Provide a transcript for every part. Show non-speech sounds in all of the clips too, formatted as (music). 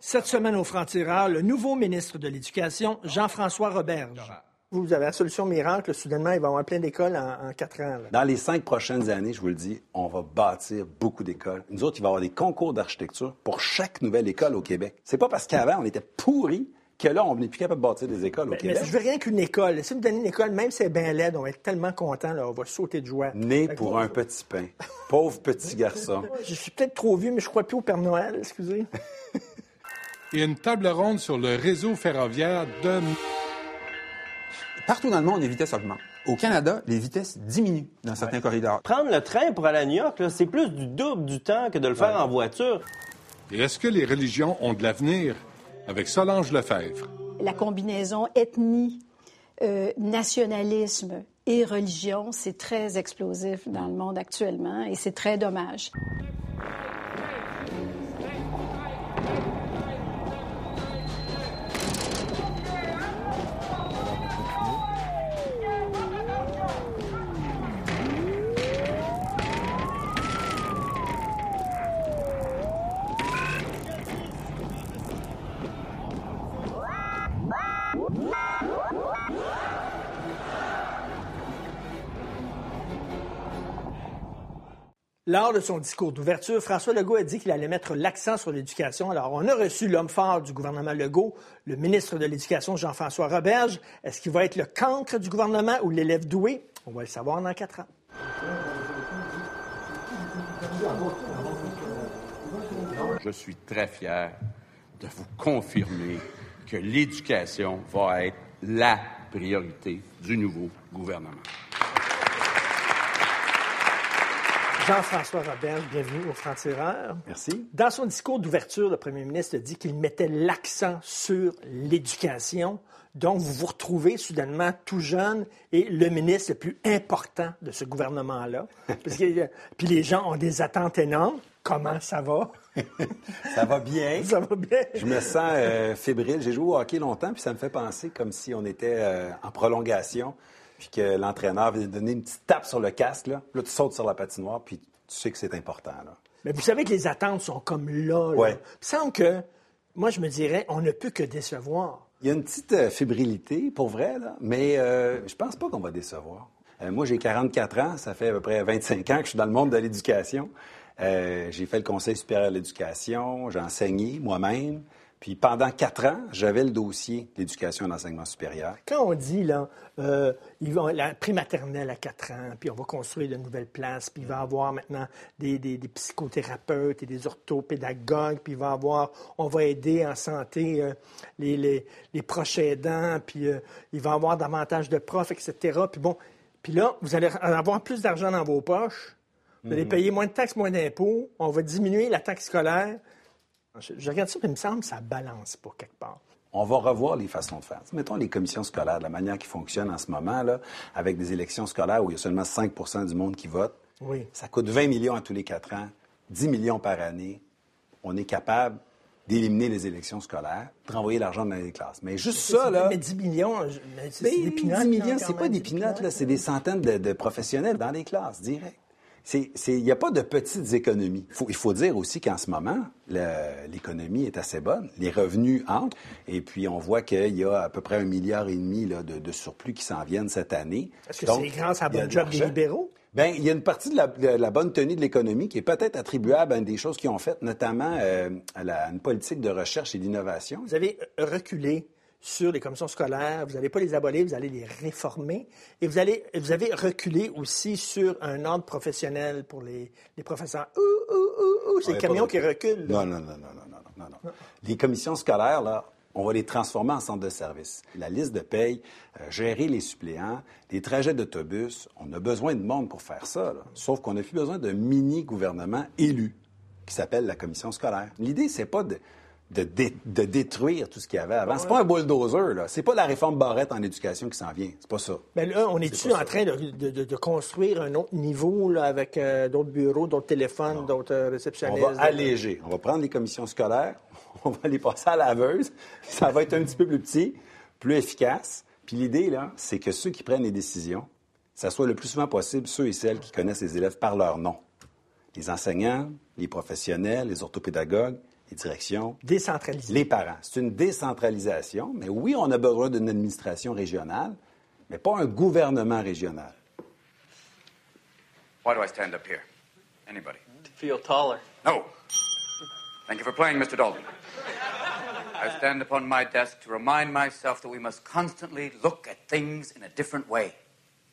Cette semaine au Franc-Tireur, le nouveau ministre de l'Éducation, Jean-François Roberge. Vous avez la solution miracle. Soudainement, il va y avoir plein d'écoles en, quatre ans. Dans les cinq prochaines années, je vous le dis, on va bâtir beaucoup d'écoles. Nous autres, il va y avoir des concours d'architecture pour chaque nouvelle école au Québec. C'est pas parce qu'avant, on était pourris que là, on n'est plus capable de bâtir des écoles au Québec. Mais je veux rien qu'une école. Si vous donnez une école, même si elle est bien laide, on va être tellement content, on va sauter de joie. Né pour un petit pain. Pauvre petit garçon. (laughs) Je suis peut-être trop vieux, mais je crois plus au Père Noël, excusez. Et (laughs) une table ronde sur le réseau ferroviaire de Partout dans le monde, les vitesses augmentent. Au Canada, les vitesses diminuent dans certains corridors. Prendre le train pour aller à New York, c'est plus du double du temps que de le faire en voiture. Et est-ce que les religions ont de l'avenir? Avec Solange Lefebvre. La combinaison ethnie, euh, nationalisme et religion, c'est très explosif dans le monde actuellement et c'est très dommage. Lors de son discours d'ouverture, François Legault a dit qu'il allait mettre l'accent sur l'éducation. Alors, on a reçu l'homme fort du gouvernement Legault, le ministre de l'Éducation, Jean-François Roberge. Est-ce qu'il va être le cancre du gouvernement ou l'élève doué? On va le savoir dans quatre ans. Je suis très fier de vous confirmer que l'éducation va être la priorité du nouveau gouvernement. Jean-François Robert, bienvenue au Franc-Tireur. Merci. Dans son discours d'ouverture, le premier ministre dit qu'il mettait l'accent sur l'éducation. Donc, vous vous retrouvez soudainement tout jeune et le ministre le plus important de ce gouvernement-là. (laughs) puis les gens ont des attentes énormes. Comment ça va? (laughs) ça va bien. Ça va bien. Je me sens euh, fébrile. J'ai joué au hockey longtemps, puis ça me fait penser comme si on était euh, en prolongation puis que l'entraîneur vient donner une petite tape sur le casque, là, là tu sautes sur la patinoire, puis tu sais que c'est important. Là. Mais vous savez que les attentes sont comme là. là. Il que, moi, je me dirais, on ne peut que décevoir. Il y a une petite euh, fébrilité, pour vrai, là, mais euh, je pense pas qu'on va décevoir. Euh, moi, j'ai 44 ans, ça fait à peu près 25 ans que je suis dans le monde de l'éducation. j'ai fait le Conseil supérieur de l'éducation, j'ai enseigné moi-même. Puis pendant quatre ans, j'avais le dossier d'éducation et d'enseignement supérieur. Quand on dit, là, euh, ils vont, la prématernelle à quatre ans, puis on va construire de nouvelles places, puis il va y avoir maintenant des, psychothérapeutes et des orthopédagogues, puis il va avoir, on va aider en santé euh, les, proches aidants, puis euh, il va y avoir davantage de profs, etc. Puis bon, puis là, vous allez avoir plus d'argent dans vos poches, vous allez mhm. payer moins de taxes, moins d'impôts, on va diminuer la taxe scolaire. Je, regarde ça, mais il me semble que ça balance pas quelque part. On va revoir les façons de faire. Mettons les commissions scolaires, la manière qui fonctionne en ce moment, là, avec des élections scolaires où il y a seulement 5% du monde qui vote. Oui. Ça coûte 20 millions à tous les quatre ans, 10 millions par année. On est capable d'éliminer les élections scolaires, de renvoyer l'argent dans les classes. Mais juste ça, là... Mais 10 millions, c'est des pinottes. 10 millions, c'est pas des pinottes, là, c'est des centaines de, de, professionnels dans les classes, direct. Il n'y a pas de petites économies. il faut dire aussi qu'en ce moment, l'économie est assez bonne. Les revenus entrent. Et puis, on voit qu'il y a à peu près un milliard et demi de, surplus qui s'en viennent cette année. Est-ce que c'est grâce à la bonne job des libéraux? Bien, il y a une partie de la, bonne tenue de l'économie qui est peut-être attribuable à une des choses qu'ils ont faites, notamment euh, à une politique de recherche et d'innovation. Vous avez reculé sur les commissions scolaires, vous n'allez pas les abolir, vous allez les réformer. Et vous, allez, vous avez reculé aussi sur un ordre professionnel pour les, professeurs. Ouh, ouh, ouh, c'est le camion qui recule. Non, non, non, non, non, non, non, Les commissions scolaires, là, on va les transformer en centres de service. La liste de paye, euh, gérer les suppléants, les trajets d'autobus, on a besoin de monde pour faire ça. Sauf qu'on n'a plus besoin d'un mini-gouvernement élu qui s'appelle la commission scolaire. L'idée, c'est pas de de, détruire tout ce qu'il y avait avant. C'est pas un bulldozer, là. C'est pas la réforme Barrette en éducation qui s'en vient. C'est pas ça. Mais là, on est-tu en train de, construire un autre niveau, là, avec euh, d'autres bureaux, d'autres téléphones, d'autres euh, réceptionnistes? On va alléger. On va prendre les commissions scolaires, (laughs) on va les passer à la laveuse. Ça va être un petit peu plus petit, plus efficace. Puis l'idée, là, c'est que ceux qui prennent les décisions, ça soit le plus souvent possible ceux et celles qui connaissent les élèves par leur nom. Les enseignants, les professionnels, les orthopédagogues, les directions, Décentralisé. les parents. C'est une décentralisation, mais oui, on a besoin d'une administration régionale, mais pas un gouvernement régional. Why do I stand up here? Anybody? Feel taller. No. Thank you for playing, Mr. Dalton. I stand upon my desk to remind myself that we must constantly look at things in a different way.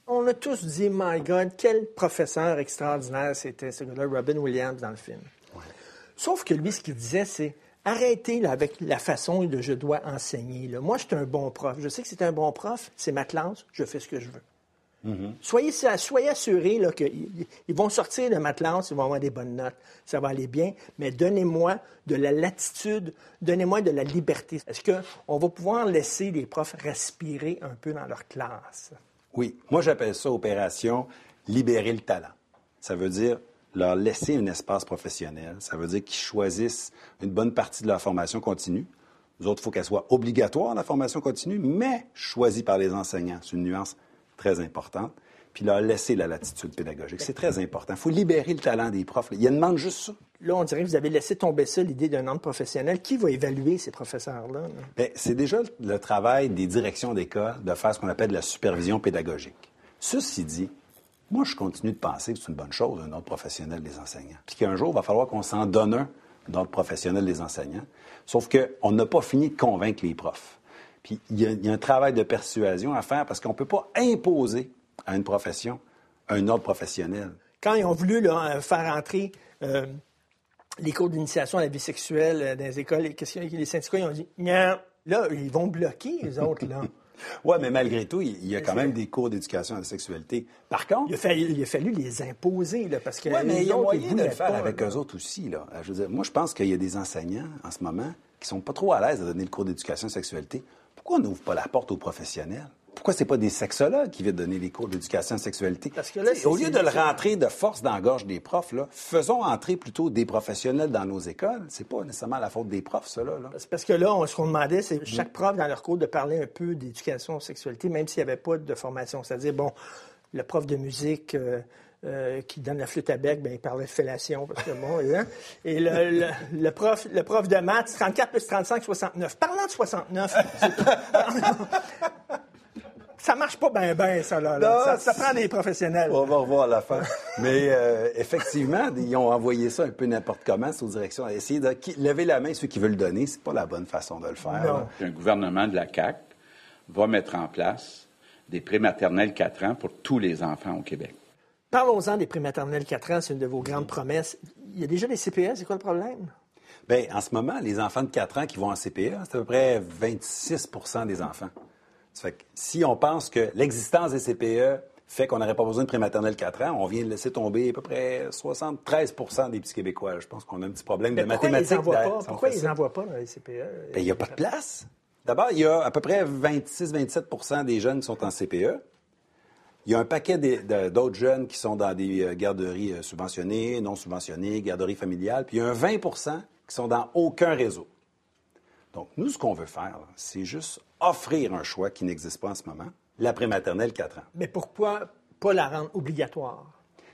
On a tous dit, my God, quel professeur extraordinaire c'était ce gars-là, Robin Williams, dans le film. Sauf que lui, ce qu'il disait, c'est arrêtez là, avec la façon dont je dois enseigner. là. Moi, je suis un bon prof. Je sais que c'est un bon prof, c'est ma classe, je fais ce que je veux. Soyez, soyez assurés qu'ils ils vont sortir de ma classe, ils vont avoir des bonnes notes, ça va aller bien, mais donnez-moi de la latitude, donnez-moi de la liberté. Est-ce qu'on va pouvoir laisser les profs respirer un peu dans leur classe? Oui, moi j'appelle ça opération libérer le talent. Ça veut dire leur laisser un espace professionnel. Ça veut dire qu'ils choisissent une bonne partie de leur formation continue. Nous autres, il faut qu'elle soit obligatoire, la formation continue, mais choisie par les enseignants. C'est une nuance très importante. Puis leur laisser la latitude pédagogique. C'est très important. Il faut libérer le talent des profs. Il y a demande juste ça. Là, on dirait que vous avez laissé tomber ça, l'idée d'un ordre professionnel. Qui va évaluer ces professeurs-là? là? Bien, c'est déjà le travail des directions d'école de faire ce qu'on appelle de la supervision pédagogique. Ceci dit, moi, je continue de penser que c'est une bonne chose, un ordre professionnel des enseignants. Puis qu'un jour, il va falloir qu'on s'en donne un d'ordre professionnel des enseignants. Sauf qu'on n'a pas fini de convaincre les profs. Puis il y, a, il y a un travail de persuasion à faire parce qu'on ne peut pas imposer à une profession un ordre professionnel. Quand ils ont voulu là, faire entrer euh, les cours d'initiation à la vie sexuelle euh, dans les écoles, les syndicats? Ils ont dit non. Là, ils vont bloquer, les autres. Là. (laughs) Oui, mais malgré tout, il y a quand même des cours d'éducation à la sexualité. Par contre, Il, a fallu, il a fallu les imposer, là, parce que Oui, mais il y a moyen de le faire avec eux autres aussi. Là. Je veux dire, moi, je pense qu'il y a des enseignants en ce moment qui sont pas trop à l'aise de donner le cours d'éducation à la sexualité. Pourquoi on n'ouvre pas la porte aux professionnels? Pourquoi c'est pas des sexologues qui viennent donner les cours d'éducation à la sexualité? Parce que là, au lieu de le rentrer de force dans la gorge des profs, là, faisons entrer plutôt des professionnels dans nos écoles. C'est pas nécessairement la faute des profs, cela. Là. C'est parce que là, on- ce qu'on demandait, c'est chaque prof dans leur cours de parler un peu d'éducation aux sexualité, même s'il n'y avait pas de formation. C'est-à-dire, bon, le prof de musique euh, euh, qui donne la flûte à bec, ben, il parlait de fellation, parce que bon, hein. et le, le- le prof, le prof de maths, 34 plus 35, 69. Parlant de 69, (laughs) c'est- ça marche pas bien, bien, ça, là. Ça, ça prend des professionnels. On va revoir à la fin. (laughs) Mais euh, effectivement, ils ont envoyé ça un peu n'importe comment, c'est aux directions. Essayer de qui- lever la main ceux qui veulent le donner, c'est pas la bonne façon de le faire. Un gouvernement de la CAQ va mettre en place des prématernelles 4 ans pour tous les enfants au Québec. Parlons-en des prématernelles 4 ans, c'est une de vos grandes promesses. Il y a déjà des CPS, c'est quoi le problème? Bien, en ce moment, les enfants de 4 ans qui vont en CPE, c'est à peu près 26% des enfants. Ça fait que si on pense que l'existence des CPE fait qu'on n'aurait pas besoin de prématernelle 4 ans, on vient de laisser tomber à peu près 73% des petits Québécois. Je pense qu'on a un petit problème Mais de pourquoi mathématiques. pas, pourquoi ils n'envoient pas dans les CPE? Ben, il n'y a pas de place. D'abord, il y a à peu près 26-27% des jeunes qui sont en CPE. Il y a un paquet d'autres jeunes qui sont dans des euh, garderies euh, subventionnées, non subventionnées, garderies familiales. Puis il y a un 20% qui sont dans aucun réseau. Donc, nous, ce qu'on veut faire, c'est juste offrir un choix qui n'existe pas en ce moment, la prématernelle 4 ans. Mais pourquoi pas la rendre obligatoire?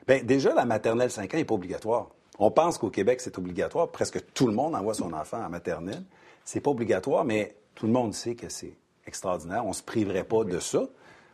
Bien, déjà, la maternelle 5 ans n'est pas obligatoire. On pense qu'au Québec, c'est obligatoire. Presque tout le monde envoie son enfant en maternelle. C'est pas obligatoire, mais tout le monde sait que c'est extraordinaire. On ne se priverait pas de ça.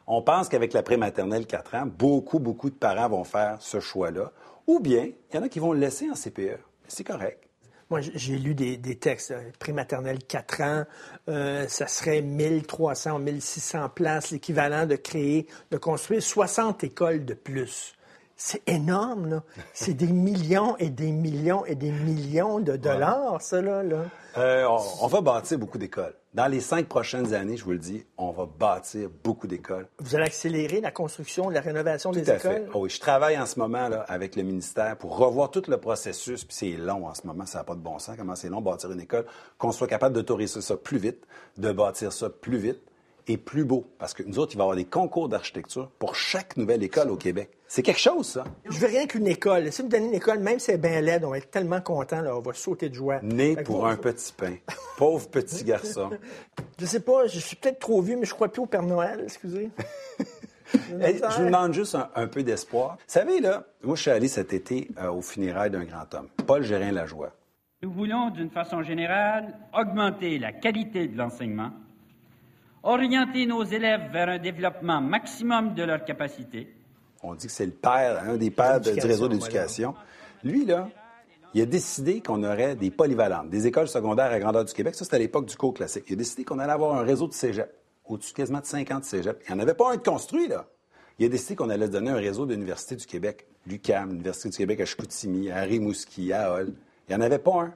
On pense qu'avec la prématernelle 4 ans, beaucoup, beaucoup de parents vont faire ce choix-là. Ou bien, il y en a qui vont le laisser en CPE. C'est correct. Moi, j'ai lu des, des textes, euh, prématernelle 4 ans, euh, ça serait 1300 ou 1600 places, l'équivalent de créer, de construire 60 écoles de plus. C'est énorme, là. C'est des (laughs) millions et des millions et des millions de dollars, ça, là. là. Euh, on, on va bâtir beaucoup d'écoles. Dans les cinq prochaines années, je vous le dis, on va bâtir beaucoup d'écoles. Vous allez accélérer la construction, la rénovation des Tout à fait. écoles? Ah oui, je travaille en ce moment là, avec le ministère pour revoir tout le processus. Puis c'est long en ce moment, ça n'a pas de bon sens. Comment c'est long bâtir une école, qu'on soit capable d'autoriser ça plus vite, de bâtir ça plus vite et plus beau. Parce que nous autres, il va y avoir des concours d'architecture pour chaque nouvelle école au Québec. C'est quelque chose, ça. Je veux rien qu'une école. Si vous me donnez une école, même si elle est bien laide, on va être tellement content, là, on va sauter de joie. Né pour vous- un petit pain. (laughs) Pauvre petit garçon. Je sais pas, je suis peut-être trop vieux, mais je crois plus au Père Noël, excusez. (laughs) Hey, je vous demande juste un, un peu d'espoir. Vous savez, là, moi, je suis allé cet été euh, au funérailles d'un grand homme, Paul Gérin-Lajoie. Nous voulons, d'une façon générale, augmenter la qualité de l'enseignement, orienter nos élèves vers un développement maximum de leurs capacités. On dit que c'est le père, un des pères de- du réseau d'éducation. Lui, là, il a décidé qu'on aurait des polyvalentes, des écoles secondaires à grandeur du Québec. Ça, c'était à l'époque du cours classique. Il a décidé qu'on allait avoir un réseau de cégep, au-dessus quasiment de 50 cégeps. Il n'y en avait pas un de construit, là. Il a décidé qu'on allait se donner un réseau d'universités du Québec. L'UQAM, l'Université du Québec à Chicoutimi, à Rimouski, à Hall. Il n'y en avait pas un.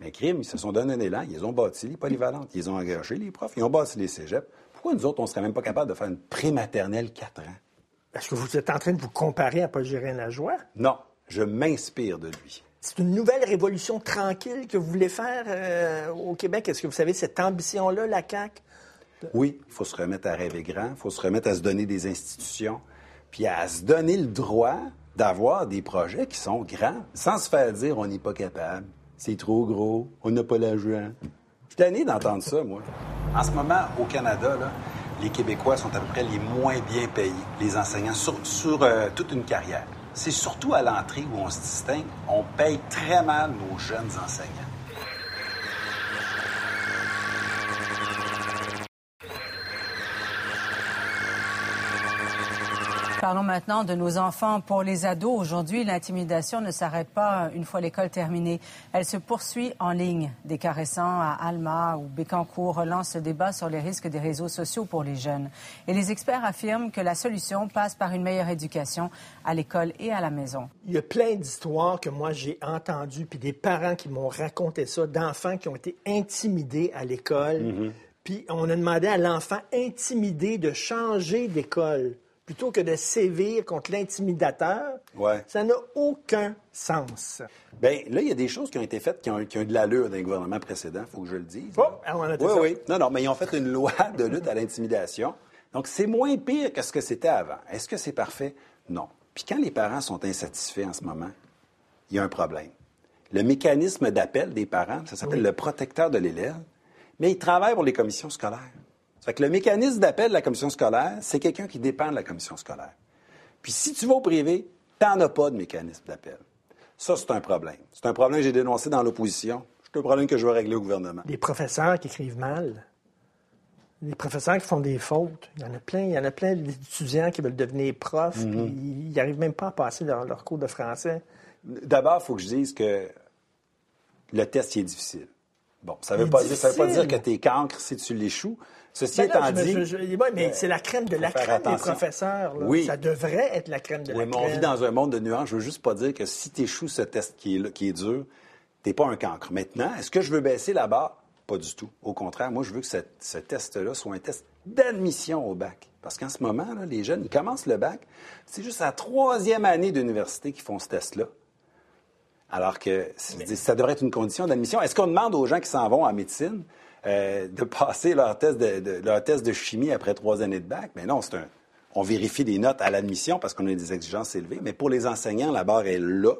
Mais crime, ils se sont donné un élan, ils ont bâti les polyvalentes, ils ont engagé les profs, ils ont bâti les cégeps. Pourquoi nous autres, on ne serait même pas capable de faire une prématernelle 4 ans? Est-ce que vous êtes en train de vous comparer à Paul Gérin Lajoie? Non, je m'inspire de lui. C'est une nouvelle révolution tranquille que vous voulez faire euh, au Québec? Est-ce que vous savez cette ambition-là, la CAQ? Oui, il faut se remettre à rêver grand, il faut se remettre à se donner des institutions, puis à se donner le droit d'avoir des projets qui sont grands, sans se faire dire on n'est pas capable, c'est trop gros, on n'a pas l'argent. Je suis tanné d'entendre ça, moi. En ce moment, au Canada, là, les Québécois sont à peu près les moins bien payés, les enseignants, sur, euh, toute une carrière. C'est surtout à l'entrée où on se distingue. On paye très mal nos jeunes enseignants. Parlons maintenant de nos enfants. Pour les ados, aujourd'hui, l'intimidation ne s'arrête pas une fois l'école terminée. Elle se poursuit en ligne. Des caressants à Alma ou Bécancourt relancent le débat sur les risques des réseaux sociaux pour les jeunes. Et les experts affirment que la solution passe par une meilleure éducation à l'école et à la maison. Il y a plein d'histoires que moi j'ai entendues, puis des parents qui m'ont raconté ça, d'enfants qui ont été intimidés à l'école. Puis on a demandé à l'enfant intimidé de changer d'école plutôt que de sévir contre l'intimidateur. Ouais. Ça n'a aucun sens. Bien, là, il y a des choses qui ont été faites qui ont, qui ont eu de l'allure dans les gouvernements précédents, il faut que je le dise. Oh, on a oui, ça. oui. Non, non, mais ils ont fait une loi (laughs) de lutte à l'intimidation. Donc, c'est moins pire que ce que c'était avant. Est-ce que c'est parfait? Non. Puis quand les parents sont insatisfaits en ce moment, il y a un problème. Le mécanisme d'appel des parents, ça s'appelle le protecteur de l'élève, mais il travaille pour les commissions scolaires. Ça fait que le mécanisme d'appel de la commission scolaire, c'est quelqu'un qui dépend de la commission scolaire. Puis si tu vas au privé, tu n'en as pas de mécanisme d'appel. Ça, c'est un problème. C'est un problème que j'ai dénoncé dans l'opposition. C'est un problème que je veux régler au gouvernement. Les professeurs qui écrivent mal. Les professeurs qui font des fautes. Il y en a plein. Il y en a plein d'étudiants qui veulent devenir profs, puis ils n'arrivent même pas à passer leur, leur cours de français. D'abord, il faut que je dise que le test il est difficile. Bon, ça ne veut, veut pas dire que tu es cancre si tu l'échoues. Ceci Ben là, étant me- dit... je- je- ouais, mais euh, c'est la crème de la crème des professeurs. là. Oui. Ça devrait être la crème de Oui, la mais crème. on vit dans un monde de nuances. Je veux juste pas dire que si tu échoues ce test qui est, là- qui est dur, t'es pas un cancre. Maintenant, est-ce que je veux baisser la barre? Pas du tout. Au contraire, moi, je veux que ce test-là soit un test d'admission au bac. Parce qu'en ce moment, là, les jeunes, ils commencent le bac. C'est juste à la troisième année d'université qu'ils font ce test-là. Alors que ça devrait être une condition d'admission. Est-ce qu'on demande aux gens qui s'en vont en médecine euh, de passer leur test de, de- leur test de chimie après trois années de bac? Mais non, c'est un. On vérifie des notes à l'admission parce qu'on a des exigences élevées. Mais pour les enseignants, la barre est là.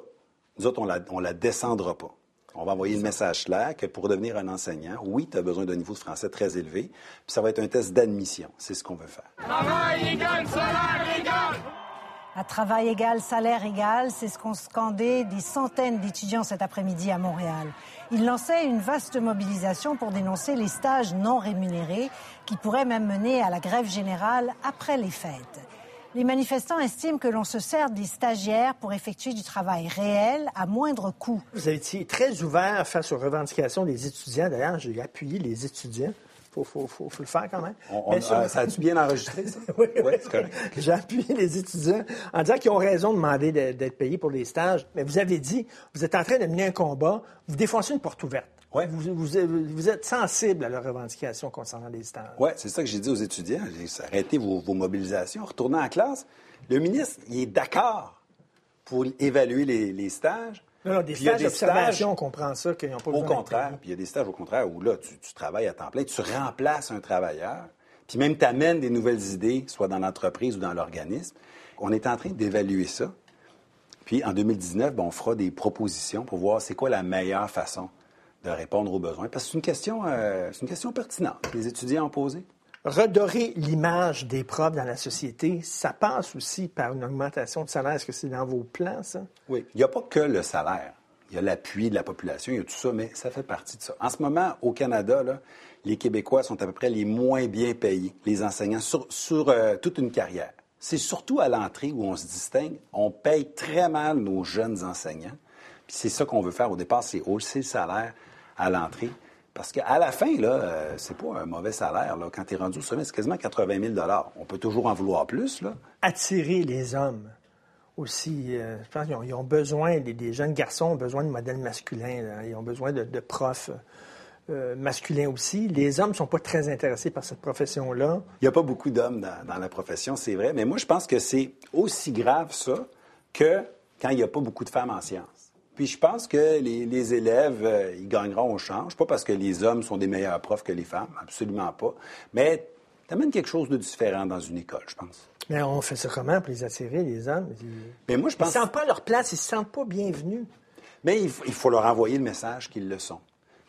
Nous autres, on la, on la descendra pas. On va envoyer le message clair que pour devenir un enseignant, oui, tu as besoin d'un niveau de français très élevé, puis ça va être un test d'admission. C'est ce qu'on veut faire. À travail égal, salaire égal, c'est ce qu'ont scandé des centaines d'étudiants cet après-midi à Montréal. Ils lançaient une vaste mobilisation pour dénoncer les stages non rémunérés qui pourraient même mener à la grève générale après les fêtes. Les manifestants estiment que l'on se sert des stagiaires pour effectuer du travail réel à moindre coût. Vous avez été très ouvert face aux revendications des étudiants. D'ailleurs, j'ai appuyé les étudiants. Il faut, faut- faut- faut le faire quand même. On- on- ça a-tu bien enregistré, ça? (laughs) oui, Oui, correct. J'ai appuyé les étudiants en disant qu'ils ont raison de demander de- d'être payés pour les stages. Mais vous avez dit, vous êtes en train de mener un combat, vous défoncez une porte ouverte. Ouais. Vous, vous- vous êtes sensible à leurs revendications concernant les stages. Oui, c'est ça que j'ai dit aux étudiants. J'ai dit, arrêtez vos, vos mobilisations, retournez en classe. Le ministre, il est d'accord pour évaluer les, les stages. Non, non, des Puis stages d'observation, on comprend ça, qu'ils n'ont pas Au contraire, puis il y a des stages au contraire où là, tu, tu travailles à temps plein, tu remplaces un travailleur, puis même tu amènes des nouvelles idées, soit dans l'entreprise ou dans l'organisme. On est en train d'évaluer ça. Puis en 2019, ben, on fera des propositions pour voir c'est quoi la meilleure façon de répondre aux besoins. Parce que c'est une question, euh, c'est une question pertinente que les étudiants ont posée. Redorer l'image des profs dans la société, ça passe aussi par une augmentation de salaire. Est-ce que c'est dans vos plans, ça? Oui. Il n'y a pas que le salaire. il y a l'appui de la population, il y a tout ça, mais ça fait partie de ça. En ce moment, au Canada, les Québécois sont à peu près les moins bien payés, les enseignants, sur, sur, euh, toute une carrière. C'est surtout à l'entrée où on se distingue. On paye très mal nos jeunes enseignants. Puis c'est ça qu'on veut faire au départ, c'est hausser le salaire à l'entrée. Parce qu'à la fin, là, euh, c'est pas un mauvais salaire. Là. Quand tu es rendu au sommet, c'est quasiment 80 000 On peut toujours en vouloir plus. Là. Attirer les hommes aussi. euh, je pense qu'ils ont, ils ont besoin, des jeunes garçons ont besoin de modèles masculins. là. Ils ont besoin de, de profs euh, masculins aussi. Les hommes ne sont pas très intéressés par cette profession-là. Il n'y a pas beaucoup d'hommes dans, dans la profession, c'est vrai. Mais moi, je pense que c'est aussi grave, ça, que quand il n'y a pas beaucoup de femmes en sciences. Puis je pense que les, les élèves, euh, ils gagneront au change. Pas parce que les hommes sont des meilleurs profs que les femmes, absolument pas. Mais tu amènes quelque chose de différent dans une école, je pense. Mais on fait ça comment pour les attirer, les hommes? Ils Mais moi, je ne pense... sentent pas leur place, ils ne se sentent pas bienvenus. Mais il faut, il faut leur envoyer le message qu'ils le sont.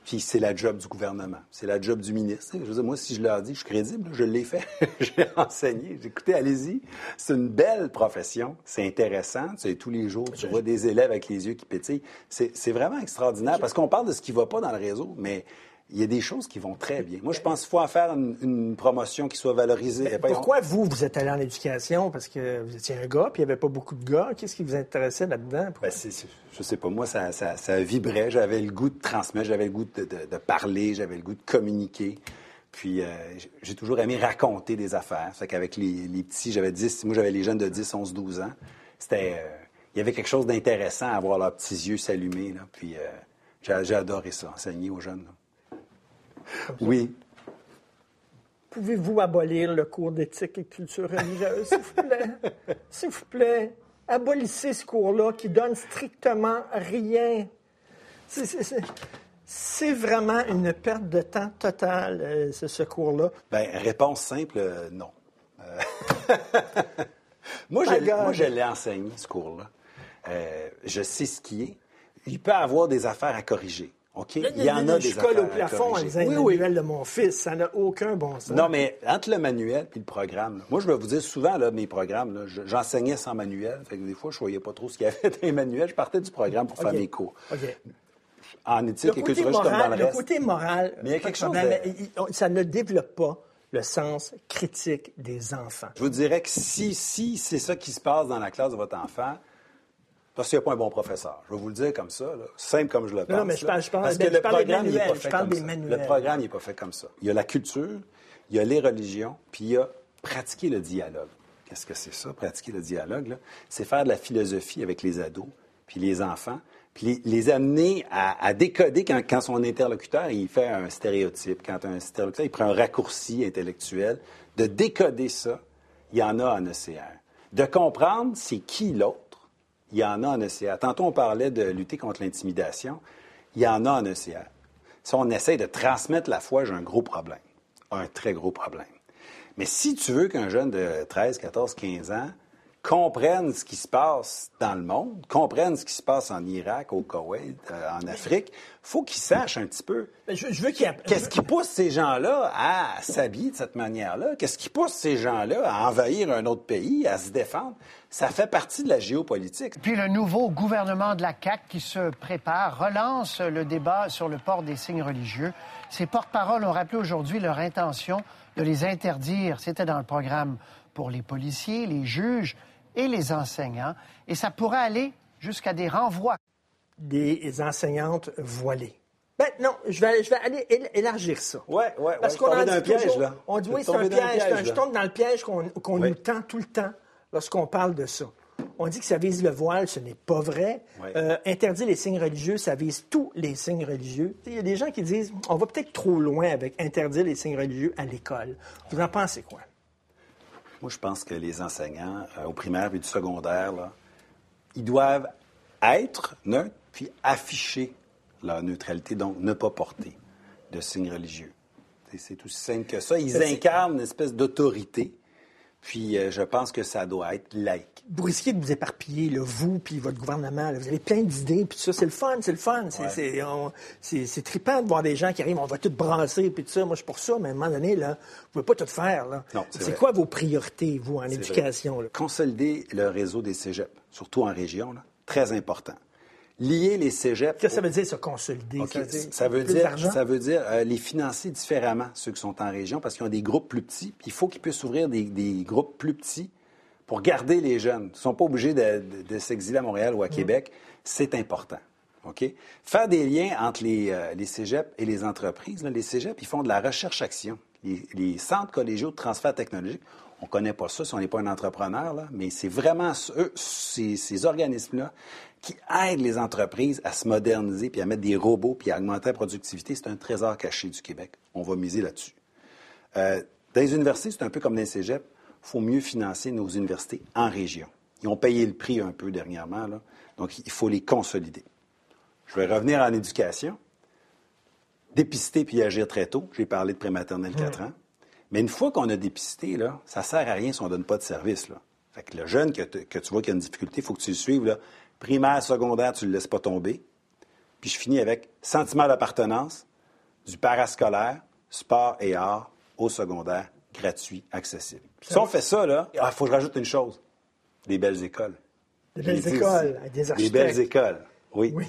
Puis c'est la job du gouvernement, c'est la job du ministre. Je veux dire, moi, si je leur dis, je suis crédible, je l'ai fait, (laughs) j'ai enseigné. J'ai écouté, allez-y. C'est une belle profession, c'est intéressant. Tu sais, tous les jours, tu vois des élèves avec les yeux qui pétillent. C'est vraiment extraordinaire parce qu'on parle de ce qui va pas dans le réseau, mais il y a des choses qui vont très bien. Moi, je pense qu'il faut en faire une, une promotion qui soit valorisée. Pas- Pourquoi vous, vous êtes allé en éducation? Parce que vous étiez un gars, puis il n'y avait pas beaucoup de gars. Qu'est-ce qui vous intéressait là-dedans? Pourquoi? Ben, je sais pas, moi, ça, ça- ça vibrait. J'avais le goût de transmettre, j'avais le goût de, de- de parler, j'avais le goût de communiquer. Puis, euh, j'ai- toujours aimé raconter des affaires. C'est qu'avec les, les petits, j'avais 10, moi, j'avais les jeunes de 10, 11, 12 ans. C'était, euh, il y avait quelque chose d'intéressant à voir leurs petits yeux s'allumer. là. Puis, euh, j'ai j'ai adoré ça, enseigner aux jeunes. là. Oui. Pouvez-vous abolir le cours d'éthique et culture religieuse, s'il vous plaît? (laughs) s'il vous plaît, abolissez ce cours-là qui donne strictement rien. C'est- vraiment une perte de temps totale, euh, ce, ce cours-là. Ben, réponse simple, euh, non. Euh, (laughs) moi, je, l'ai- God. moi, je l'ai enseigné, ce cours-là. Euh, je sais ce qui est. Il peut avoir des affaires à corriger. OK? Là, Il y en a des Je colle au plafond en disant Oui, oui. Emmanuel de mon fils. Ça n'a aucun bon sens. Non, mais entre le manuel et le programme, là, moi, je vais vous dire souvent, là, mes programmes, je- j'enseignais sans manuel. Fait que des fois, je ne voyais pas trop ce qu'il y avait (laughs) dans les manuels. Je partais du programme pour faire mes cours. OK. En éthique et culture, comme dans le le reste. côté moral, Mais il y a quelque chose de- ça ne développe pas le sens critique des enfants. Je vous dirais que si, si c'est ça qui se passe dans la classe de votre enfant, parce qu'il n'y a pas un bon professeur. Je vais vous le dire comme ça, là, simple comme je le pense. non, mais je parle- je parle- parce que le programme il est pas manuels, fait je parle comme des ça. Le programme n'est pas fait comme ça. Il y a la culture, il y a les religions, puis il y a pratiquer le dialogue. Qu'est-ce que c'est ça, pratiquer le dialogue? C'est faire de la philosophie avec les ados, puis les enfants, puis les, les amener à, à décoder quand, quand son interlocuteur il fait un stéréotype, quand un interlocuteur il prend un raccourci intellectuel, de décoder ça, il y en a en ECR. De comprendre c'est qui l'autre, il y en a en ECR. Tantôt, on parlait de lutter contre l'intimidation, il y en a en ECR. Si on essaie de transmettre la foi, j'ai un gros problème, un très gros problème. Mais si tu veux qu'un jeune de 13, 14, 15 ans comprenne ce qui se passe dans le monde, comprenne ce qui se passe en Irak, au Koweït, euh, en Afrique, faut qu'il sache un petit peu Mais Je, je veux qu'il y ait- Qu'est-ce qui pousse ces gens-là à s'habiller de cette manière-là? Qu'est-ce qui pousse ces gens-là à envahir un autre pays, à se défendre? Ça fait partie de la géopolitique. Puis le nouveau gouvernement de la CAQ qui se prépare relance le débat sur le port des signes religieux. Ses porte-paroles ont rappelé aujourd'hui leur intention de les interdire. C'était dans le programme pour les policiers, les juges et les enseignants. Et ça pourrait aller jusqu'à des renvois. des enseignantes voilées. Ben non, je vais, je vais aller él- élargir ça. Ouais, ouais, Parce ouais, qu'on en dans dit un piège, toujours- là. On dit oui, c'est un piège. un- je tombe dans le piège qu'on qu'on Oui. nous tend tout le temps lorsqu'on parle de ça. On dit que ça vise le voile, ce n'est pas vrai. Oui. Euh, interdire les signes religieux, ça vise tous les signes religieux. Il y a des gens qui disent on va peut-être trop loin avec interdire les signes religieux à l'école. Vous en pensez quoi? Moi, je pense que les enseignants euh, au primaire et du secondaire, là, ils doivent être neutres puis afficher leur neutralité, donc ne pas porter de signes religieux. C'est- aussi simple que ça. Ils incarnent une espèce d'autorité, puis euh, je pense que ça doit être laïque. Vous risquez de vous éparpiller, là, vous puis votre gouvernement. là. Vous avez plein d'idées, puis tout ça. C'est le fun, c'est le fun. C'est, trippant de voir des gens qui arrivent, on va tout brasser, puis tout ça. Moi, je suis pour ça, mais à un moment donné, là, vous ne pouvez pas tout faire. Là. C'est quoi vos priorités, vous, en éducation? là? Consolider le réseau des cégeps, surtout en région, là, très important. Lier les cégeps. Qu'est-ce que ça veut dire, se consolider? Ça veut dire, ça veut euh, les financer différemment, ceux qui sont en région, parce qu'ils ont des groupes plus petits. Il faut qu'ils puissent ouvrir des, des groupes plus petits pour garder les jeunes. Ils ne sont pas obligés de, de- de s'exiler à Montréal Mm. ou à Québec. C'est important. OK? Faire des liens entre les, euh, les cégeps et les entreprises. là. Les cégeps, ils font de la recherche-action. Les, les centres collégiaux de transfert technologique, on ne connaît pas ça si on n'est pas un entrepreneur, là, mais c'est vraiment eux, ces, ces organismes-là qui aident les entreprises à se moderniser, puis à mettre des robots, puis à augmenter la productivité. C'est un trésor caché du Québec. On va miser là-dessus. Euh, dans les universités, c'est un peu comme dans les cégeps. Il faut mieux financer nos universités en région. Ils ont payé le prix un peu dernièrement, là. donc il faut les consolider. Je vais revenir en éducation. Dépister puis agir très tôt. J'ai parlé de prématernelle 4 ans. Mais une fois qu'on a dépisté, là, ça sert à rien si on ne donne pas de service. Là. Fait que le jeune que, te- que tu vois qui a une difficulté, il faut que tu le suives. Là. Primaire, secondaire, tu ne le laisses pas tomber. Puis je finis avec sentiment d'appartenance, du parascolaire, sport et art au secondaire, gratuit, accessible. Si on fait ça, là, il faut que je rajoute une chose. Des belles écoles. Des belles écoles, des Des architectes. belles écoles, oui. Oui.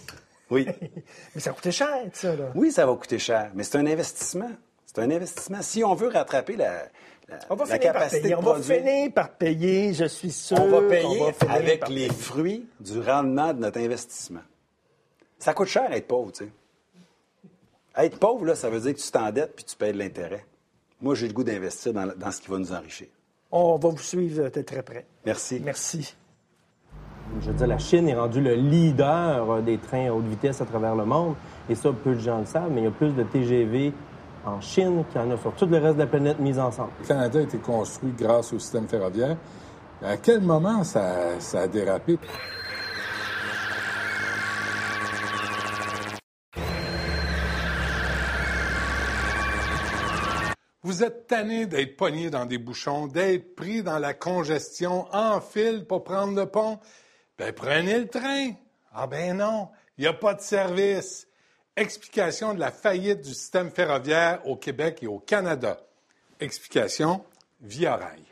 Oui. (laughs) Mais ça coûtait cher, ça, là. Oui, ça va coûter cher, mais c'est un investissement. C'est un investissement. Si on veut rattraper la, la, On va la finir par capacité payer. de On va finir par payer, je suis sûr. on va payer va finir avec par les payer. fruits du rendement de notre investissement. Ça coûte cher être pauvre, tu sais. Être pauvre, là, ça veut dire que tu t'endettes puis tu payes de l'intérêt. Moi, j'ai le goût d'investir dans, dans ce qui va nous enrichir. On va vous suivre de très près. Merci. Merci. Je veux dire, la Chine est rendue le leader euh, des trains à haute vitesse à travers le monde. Et ça, peu de gens le savent, mais il y a plus de TGV en Chine qu'il y en a sur tout le reste de la planète mis ensemble. Le Canada a été construit grâce au système ferroviaire. À quel moment ça, ça a dérapé? Vous êtes tanné d'être pogné dans des bouchons, d'être pris dans la congestion en file pour prendre le pont. Ben, prenez le train. Ah ben non, il n'y a pas de service. Explication de la faillite du système ferroviaire au Québec et au Canada. Explication via rail.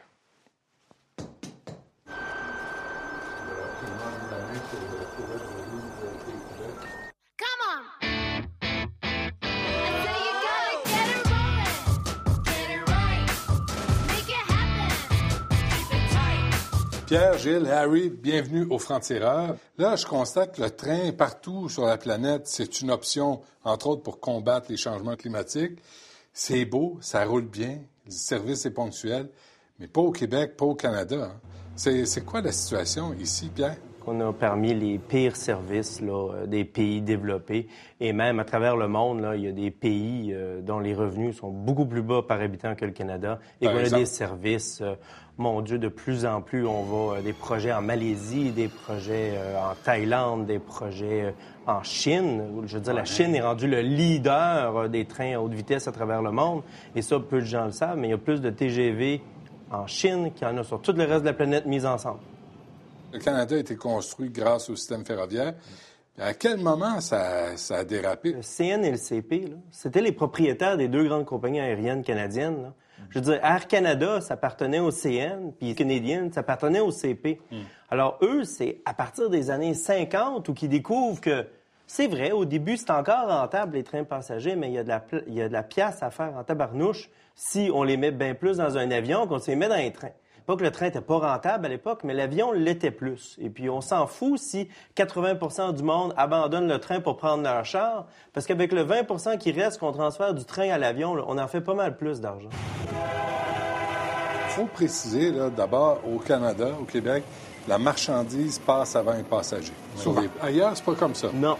Pierre, Gilles, Harry, bienvenue au Franc-Tireur. Là, je constate que le train partout sur la planète, c'est une option, entre autres, pour combattre les changements climatiques. C'est beau, ça roule bien, le service est ponctuel, mais pas au Québec, pas au Canada. hein. C'est quoi la situation ici, Pierre? Qu'on a parmi les pires services là, euh, des pays développés. Et même à travers le monde, là, il y a des pays euh, dont les revenus sont beaucoup plus bas par habitant que le Canada. Et qu'on a des services, euh, mon Dieu, de plus en plus, on va euh, des projets en Malaisie, des projets en Thaïlande, des projets en Chine. Je veux dire, la Chine est rendue le leader des trains à haute vitesse à travers le monde. Et ça, peu de gens le savent, mais il y a plus de TGV en Chine qu'il y en a sur tout le reste de la planète mis ensemble. Le Canada a été construit grâce au système ferroviaire. À quel moment ça, ça a dérapé? Le CN et le CP, là, c'était les propriétaires des deux grandes compagnies aériennes canadiennes. là. Je veux dire, Air Canada, ça appartenait au CN, puis Canadian, ça appartenait au CP. Alors, eux, c'est à partir des années 50 où qu'ils découvrent que c'est vrai, au début, c'est encore rentable, les trains passagers, mais il y a de la, il y a de la pièce à faire en tabarnouche si on les met bien plus dans un avion qu'on se les met dans un train. Pas que le train n'était pas rentable à l'époque, mais l'avion l'était plus. Et puis, on s'en fout si 80% du monde abandonne le train pour prendre leur char, parce qu'avec le 20% qui reste qu'on transfère du train à l'avion, on en fait pas mal plus d'argent. Il faut préciser, d'abord, au Canada, au Québec, la marchandise passe avant un passager. Sur les- Ailleurs, c'est pas comme ça. Non.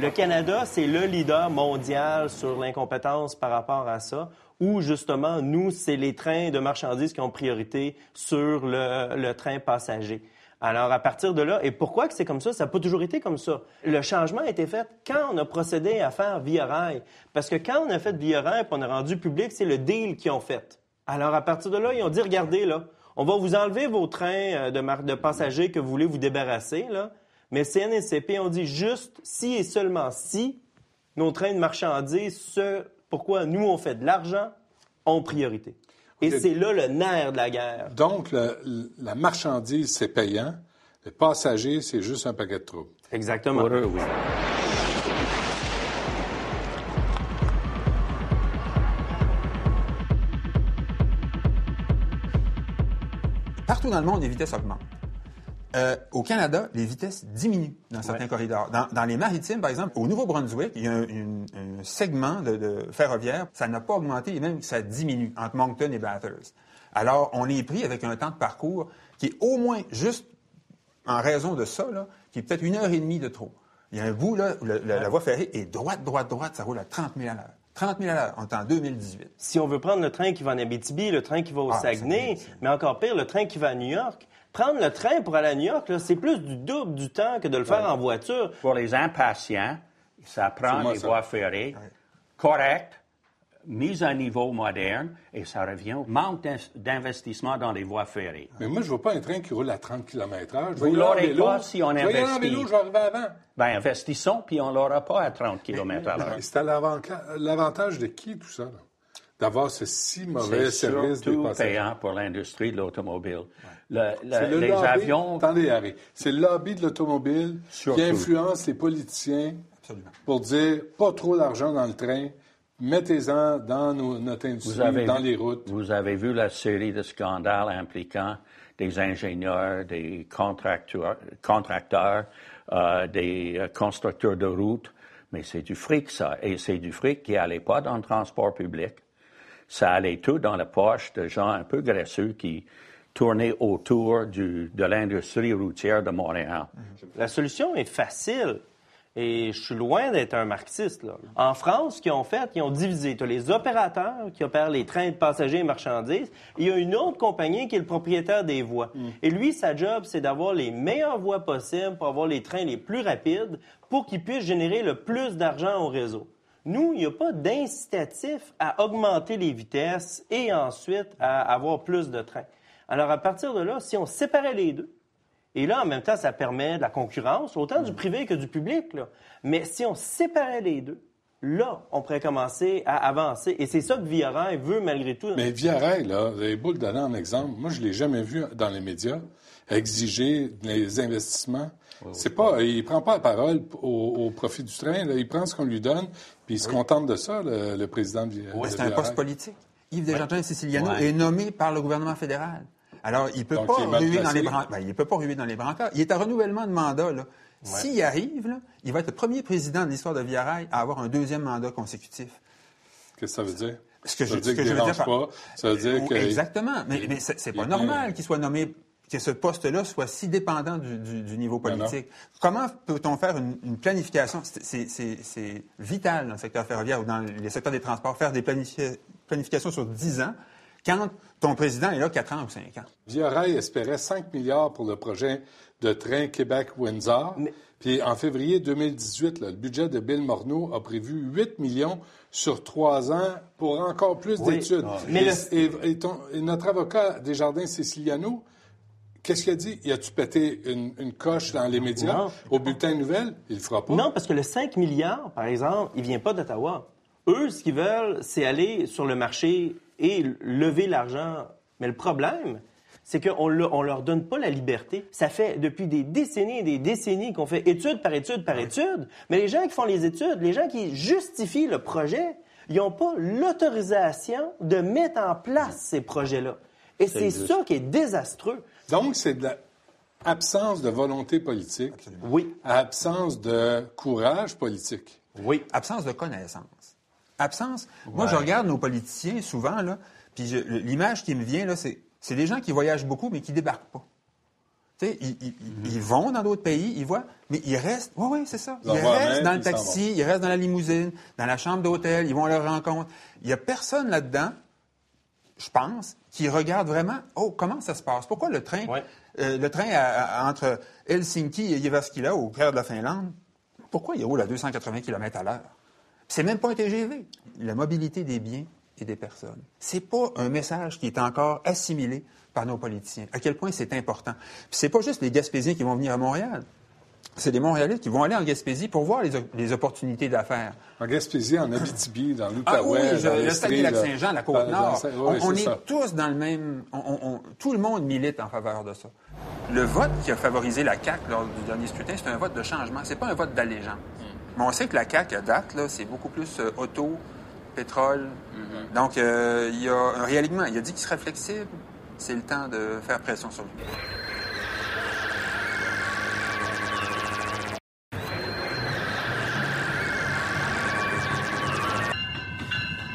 Le Canada, c'est le leader mondial sur l'incompétence par rapport à ça, où justement, nous, c'est les trains de marchandises qui ont priorité sur le, train passager. Alors, à partir de là, et pourquoi que c'est comme ça? Ça n'a pas toujours été comme ça. Le changement a été fait quand on a procédé à faire Via Rail. Parce que quand on a fait Via Rail, puis on a rendu public, c'est le deal qu'ils ont fait. Alors, à partir de là, ils ont dit, regardez, là, on va vous enlever vos trains euh, de, de passagers que vous voulez vous débarrasser, là. Mais CNSCP ont dit juste si et seulement si nos trains de marchandises, ce pourquoi nous on fait de l'argent, ont priorité. Et c'est là le nerf de la guerre. Donc, le- la marchandise, c'est payant. Le passager, c'est juste un paquet de troubles. Exactement. Oui. Partout dans le monde, les vitesses augmentent. Euh, au Canada, les vitesses diminuent dans certains corridors. Dans, dans les maritimes, par exemple, au Nouveau-Brunswick, il y a un, une- un segment de, de ferroviaire, ça n'a pas augmenté et même ça diminue entre Moncton et Bathurst. Alors, on est pris avec un temps de parcours qui est au moins juste en raison de ça, là, qui est peut-être une heure et demie de trop. Il y a un bout, là, où la, la- la voie ferrée est droite, droite, droite, ça roule à 30 000 à l'heure. 30 000 à l'heure, on est en 2018. Si on veut prendre le train qui va en Abitibi, le train qui va au Ah, Saguenay, mais encore pire, le train qui va à New York, prendre le train pour aller à New York, c'est plus du double du temps que de le faire en voiture. Pour les impatients, ça prend moi, ça. voies ferrées correctes, mises à niveau moderne, et ça revient au manque d'in- d'investissement dans les voies ferrées. Mais moi, je veux pas un train qui roule à 30 km/h. Vous l'aurez pas si on Je vais en investit. vélo, je vais arriver avant. Ben, investissons, puis on l'aura pas à 30 km à l'heure. C'est à l'avantage de qui, tout ça? là? D'avoir ce si mauvais service des passagers. payant pour l'industrie de l'automobile. Le- le- C'est le les lobby- avions... Attendez, Harry. C'est le lobby de l'automobile qui influence les politiciens pour dire pas trop d'argent dans le train, mettez-en dans nos- notre industrie, avez, dans les routes. vous avez vu la série de scandales impliquant des ingénieurs, des contracteurs, contracteurs euh, des euh, constructeurs de routes. Mais c'est du fric, ça. Et c'est du fric qui n'allait pas dans le transport public. Ça allait tout dans la poche de gens un peu graisseux qui tournaient autour du- de l'industrie routière de Montréal. La solution est facile. Et je suis loin d'être un marxiste. Là. En France, ce qu'ils ont fait, ils ont divisé. Tu as les opérateurs qui opèrent les trains de passagers et marchandises. Et il y a une autre compagnie qui est le propriétaire des voies. Et lui, sa job, c'est d'avoir les meilleures voies possibles pour avoir les trains les plus rapides pour qu'ils puissent générer le plus d'argent au réseau. Nous, il n'y a pas d'incitatif à augmenter les vitesses et ensuite à avoir plus de trains. Alors, à partir de là, si on séparait les deux, et là, en même temps, ça permet de la concurrence, autant du privé que du public. Là. Mais si on séparait les deux, là, on pourrait commencer à avancer. Et c'est ça que Via Rail veut malgré tout. Mais Via Rail, là, vous avez beau le donner en exemple, moi, je l'ai jamais vu dans les médias exiger des investissements. C'est pas, il prend pas la parole au, au profit du train. là. Il prend ce qu'on lui donne, puis il se contente de ça, le, le président de de C'est un poste politique. Yves Desjardins Siciliano est nommé par le gouvernement fédéral. Alors, il peut les brancards. Ben, il peut pas ruer dans les brancards. Il est à renouvellement de mandat, là. S'il arrive, là, il va être le premier président de l'histoire de Via Rail à avoir un deuxième mandat consécutif. Qu'est-ce que ça veut dire? Ce que ça je- veut ce dire que qu'il je veux dire pas? Ça veut dire Ou- que... Exactement. Mais, mais c'est pas normal qu'il soit nommé, que ce poste-là soit si dépendant du, du- du niveau politique. Comment peut-on faire une, une planification? C'est- vital dans le secteur ferroviaire ou dans les secteurs des transports, faire des planifi- planifications sur 10 ans quand ton président est là 4 ans ou 5 ans. Via Rail espérait 5 milliards pour le projet de train Québec-Windsor. Puis en février 2018, là, le budget de Bill Morneau a prévu 8 millions sur trois ans pour encore plus Oui. d'études. Ah. Et, et ton- et notre avocat Desjardins Siciliano, qu'est-ce qu'il a dit? Y a-tu pété une, une coche dans les médias, Non. au bulletin de nouvelles? Il le fera pas. Non, parce que le 5 milliards, par exemple, il vient pas d'Ottawa. Eux, ce qu'ils veulent, c'est aller sur le marché et lever l'argent. Mais le problème, c'est qu'on ne leur donne pas la liberté. Ça fait depuis des décennies et des décennies qu'on fait étude par étude par étude. Mais les gens qui font les études, les gens qui justifient le projet, ils n'ont pas l'autorisation de mettre en place ces projets-là. Et c'est ça qui est désastreux. Donc, c'est de l'absence de volonté politique, Oui. absence de courage politique. Oui. Absence de connaissance. Absence. Moi, je regarde nos politiciens souvent, là, puis l'image qui me vient, là, c'est c'est des gens qui voyagent beaucoup, mais qui débarquent pas. Ils, ils- ils vont dans d'autres pays, ils voient, mais ils restent. Oui, oui, c'est ça. Ils restent dans le taxi, ils restent dans la limousine, dans la chambre d'hôtel, ils vont à leur rencontre. Il n'y a personne là-dedans, je pense, qui regarde vraiment, oh, comment ça se passe? Pourquoi le train, Ouais. euh, le train à- à- entre Helsinki et Jyväskylä, au cœur de la Finlande, pourquoi il roule à 280 km à l'heure? C'est même pas un TGV. La mobilité des biens et des personnes. C'est pas un message qui est encore assimilé par nos politiciens. À quel point c'est important. Puis c'est pas juste les Gaspésiens qui vont venir à Montréal. c'est des Montréalais qui vont aller en Gaspésie pour voir les, les opportunités d'affaires. En Gaspésie, en Abitibi, dans Ah oui, l'Outaouais, je- dans le l'Estrie, Saguenay-Lac-Saint-Jean, la. Côte-Nord. On oui, est tous dans le même... on- on- on- tout le monde milite en faveur de ça. Le vote qui a favorisé la CAQ lors du dernier scrutin, c'est un vote de changement. C'est pas un vote d'allégeance. Mais on sait que la CAQ, à date, là, c'est beaucoup plus euh, auto, pétrole. Donc, euh, il y a un réalignement. Il a dit qu'il serait flexible. C'est le temps de faire pression sur lui.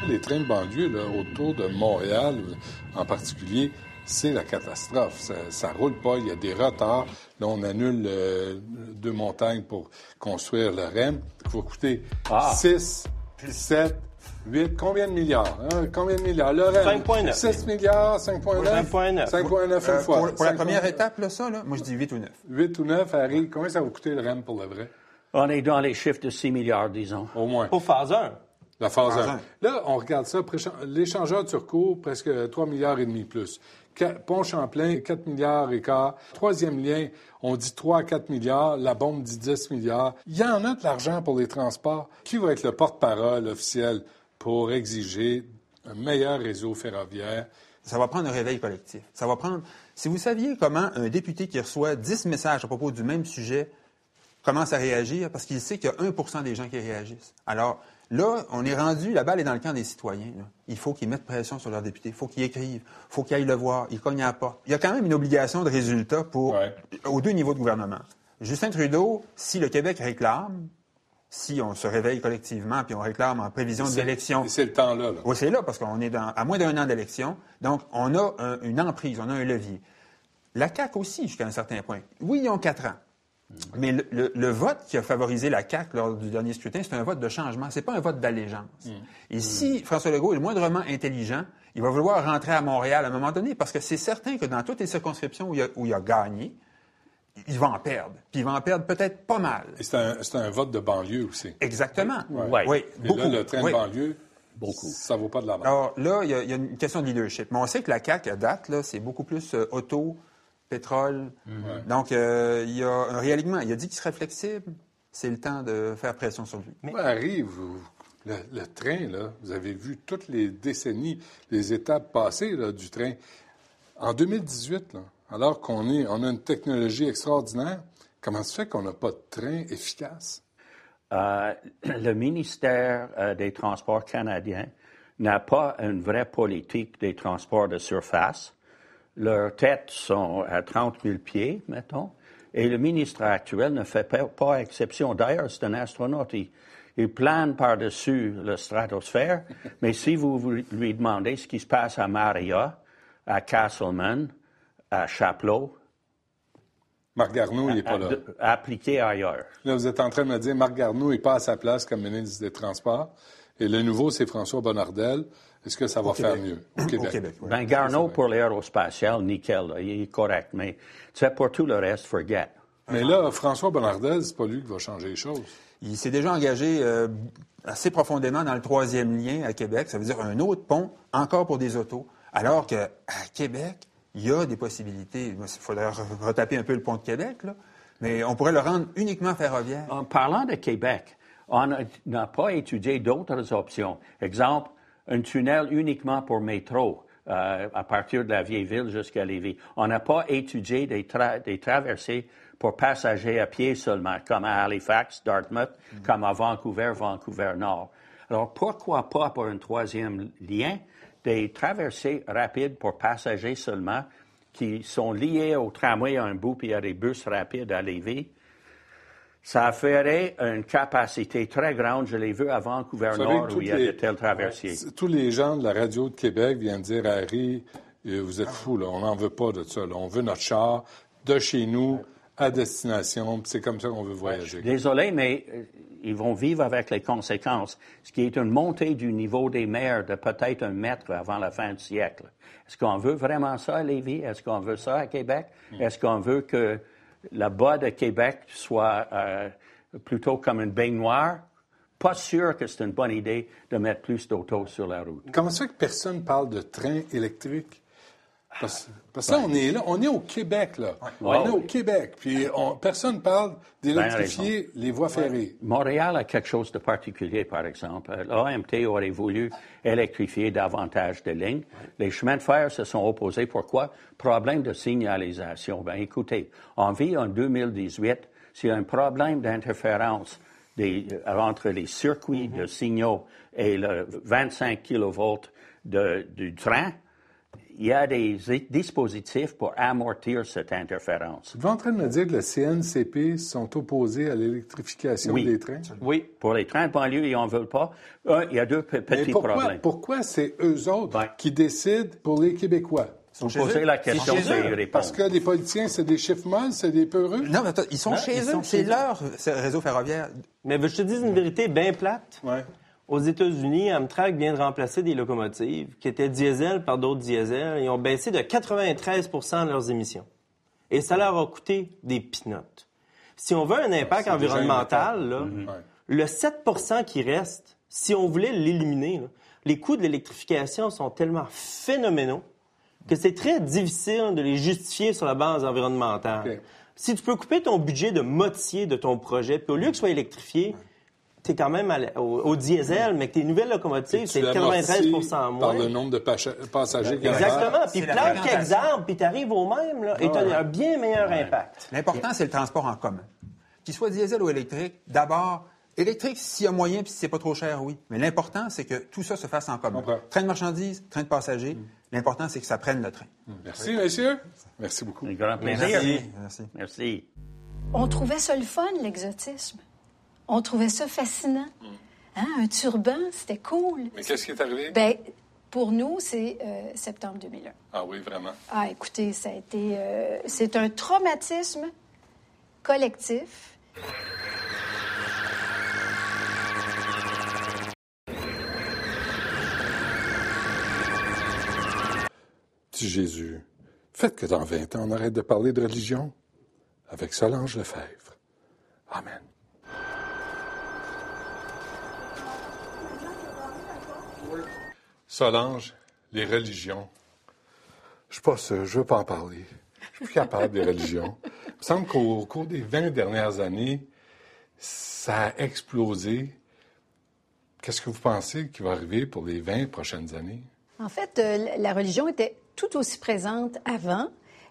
Les trains de banlieue là, autour de Montréal, en particulier, c'est la catastrophe. Ça, ça roule pas, il y a des retards. Là, on annule euh, deux montagnes pour construire le REM. Il faut coûter Ah. 6, 7, 8, combien de milliards? hein? Combien de milliards? Le REM, 5,9. 6 milliards, 5,9? 5,9. 5,9 une Euh, fois. pour, pour la 5,9. première étape, là, ça, là, moi, je dis 8 ou 9. 8 ou 9, Harry, combien ça va coûter le REM pour le vrai? On est dans les chiffres de 6 milliards, disons. Au moins. Pour phase 1. La phase Phase 1. un. Là, on regarde ça. L'échangeur Turcot, presque 3 milliards et demi plus. Pont Champlain, 4 milliards et quart. Troisième lien, on dit 3 à 4 milliards. La bombe dit 10 milliards. Il y en a de l'argent pour les transports. Qui va être le porte-parole officiel? Pour exiger un meilleur réseau ferroviaire? Ça va prendre un réveil collectif. Ça va prendre. Si vous saviez comment un député qui reçoit 10 messages à propos du même sujet commence à réagir, parce qu'il sait qu'il y a 1% des gens qui réagissent. Alors, là, on est rendu, la balle est dans le camp des citoyens. là. Il faut qu'ils mettent pression sur leurs députés. Il faut qu'ils écrivent. Il faut qu'ils aillent le voir. Ils cognent à la porte. Il y a quand même une obligation de résultat pour, Ouais. aux deux niveaux de gouvernement. Justin Trudeau, si le Québec réclame, si on se réveille collectivement puis on réclame en prévision de C'est- l'élection, C'est le temps-là. là. oui, c'est là, parce qu'on est dans- à moins d'un an d'élection. Donc, on a un- une emprise, on a un levier. La CAQ aussi, jusqu'à un certain point. Oui, ils ont quatre ans. Mais le, le- le vote qui a favorisé la CAQ lors du dernier scrutin, c'est un vote de changement. C'est pas un vote d'allégeance. Et si François Legault est moindrement intelligent, il va vouloir rentrer à Montréal à un moment donné, parce que c'est certain que dans toutes les circonscriptions où il a, où il a gagné, il va en perdre. Puis il va en perdre peut-être pas mal. Et c'est un, c'est un vote de banlieue aussi. Exactement. Ouais. Oui, Et beaucoup. là, le train de banlieue, beaucoup. ça vaut pas de la mort. Alors là, il y, a, il y a une question de leadership. Mais on sait que la CAQ, à date, là, c'est beaucoup plus euh, auto, pétrole. Donc, euh, il y a un réalignement. Il a dit qu'il serait flexible. C'est le temps de faire pression sur lui. Mais arrive, vous- le, le train, là, vous avez vu toutes les décennies, les étapes passées là, du train. En 2018, là, alors qu'on est, on a une technologie extraordinaire, comment se fait qu'on n'a pas de train efficace? Euh, le ministère euh, des Transports canadien n'a pas une vraie politique des transports de surface. Leurs têtes sont à 30 000 pieds, mettons, et le ministre actuel ne fait pas, pas exception. D'ailleurs, c'est un astronaute. Il, il plane par-dessus la stratosphère, (laughs) mais si vous, vous lui demandez ce qui se passe à Maria, à Castleman, à Chapelot, Marc Garneau, il n'est pas à- là. de- appliqué ailleurs. Là, vous êtes en train de me dire, Marc Garneau n'est pas à sa place comme ministre des Transports. Et le nouveau, c'est François Bonnardel. Est-ce que ça va faire Québec. mieux? Au Québec? Au Québec, oui. Ben, Garneau pour l'aérospatial, nickel, là, il est correct. Mais tu sais, pour tout le reste, forget. Mais là, François Bonnardel, c'est pas lui qui va changer les choses. Il s'est déjà engagé euh, assez profondément dans le troisième lien à Québec. Ça veut dire un autre pont, encore pour des autos. Alors qu'à Québec, il y a des possibilités. Il faudrait re- retaper un peu le pont de Québec, là. Mais on pourrait le rendre uniquement ferroviaire. En parlant de Québec, on n'a pas étudié d'autres options. Exemple, un tunnel uniquement pour métro. euh, à partir de la vieille ville jusqu'à Lévis. On n'a pas étudié des, tra- des traversées pour passagers à pied seulement, comme à Halifax, Dartmouth, comme à Vancouver, Vancouver-Nord. Alors, pourquoi pas pour un troisième lien, des traversées rapides pour passagers seulement, qui sont liées au tramway à un bout, puis a des bus rapides à Lévis? Ça ferait une capacité très grande. Je l'ai vu à Vous savez que où il y a toutes de les- telles traversiers. C'est- Tous les gens de la radio de Québec viennent dire à Harry, euh, vous êtes fous, là, on n'en veut pas de ça. là. On veut notre char de chez nous à destination. C'est comme ça qu'on veut voyager. Désolé, mais euh, ils vont vivre avec les conséquences, ce qui est une montée du niveau des mers de peut-être un mètre avant la fin du siècle. Est-ce qu'on veut vraiment ça à Lévis? Est-ce qu'on veut ça à Québec? Est-ce qu'on veut que la bas de Québec soit euh, plutôt comme une baignoire? Pas sûr que c'est une bonne idée de mettre plus d'autos sur la route. Comment ça que personne parle de train électrique? Parce, parce que là, on est là, on est au Québec, là. On est au Québec. Puis on- personne parle d'électrifier les voies ferrées. Montréal a quelque chose de particulier, par exemple. L'AMT aurait voulu électrifier davantage de lignes. Les chemins de fer se sont opposés. Pourquoi? Problème de signalisation. Ben, écoutez, on vit en 2018. S'il y a un problème d'interférence euh, entre les circuits de signaux et le 25 kV de- du train, il y a des dispositifs pour amortir cette interférence. Vous êtes en train de me dire que le CNCP sont opposés à l'électrification Oui. des trains? Oui, pour les trains de banlieue, ils n'en veulent pas. Un, il y a deux pe- Mais petits pourquoi, problèmes. pourquoi c'est eux autres qui décident pour les Québécois? Vous posez la question, C'est. Parce que les politiciens, c'est des chiffres molles, c'est des peureux? Non, mais attends, ils sont chez Ils eux. C'est leur réseau ferroviaire. Mais je te dise une vérité bien plate. Aux États-Unis, Amtrak vient de remplacer des locomotives qui étaient diesel par d'autres diesel. Ils ont baissé de 93 de leurs émissions. Et ça leur a coûté des pinottes. Si on veut un impact environnemental, Mhm. le 7% qui reste, si on voulait l'éliminer, les coûts de l'électrification sont tellement phénoménaux que c'est très difficile de les justifier sur la base environnementale. Si tu peux couper ton budget de moitié de ton projet, puis au lieu que ce soit électrifié, tu es quand même la- au, au diesel, mais que tes nouvelles locomotives, c'est Tu l'amortis 93 en moins. Par le nombre de passagers qu'il y a Exactement. Puis plante quelques arbres, puis tu arrives au même, là, et tu as un bien meilleur impact. L'important, c'est le transport en commun. Qu'il soit diesel ou électrique, d'abord, électrique s'il y a moyen puis si c'est pas trop cher, oui. Mais l'important, c'est que tout ça se fasse en commun. Train de marchandises, train de passagers, l'important, c'est que ça prenne le train. Merci, messieurs. Merci beaucoup. Un grand plaisir. Merci. Merci. Merci. On trouvait ça le fun, l'exotisme. On trouvait ça fascinant. Hein, Un turban, c'était cool. Mais qu'est-ce qui est arrivé? Ben, pour nous, c'est euh, septembre 2001. Ah oui, vraiment. Ah, écoutez, ça a été. euh, c'est un traumatisme collectif. Petit Jésus, faites que dans 20 ans, on arrête de parler de religion avec Solange Lefebvre. Amen. Solange, les religions. Je suis pas sûr, je veux pas en parler. Je suis plus capable des religions. Il me semble qu'au cours des 20 dernières années, ça a explosé. Qu'est-ce que vous pensez qui va arriver pour les 20 prochaines années? En fait, euh, la religion était tout aussi présente avant,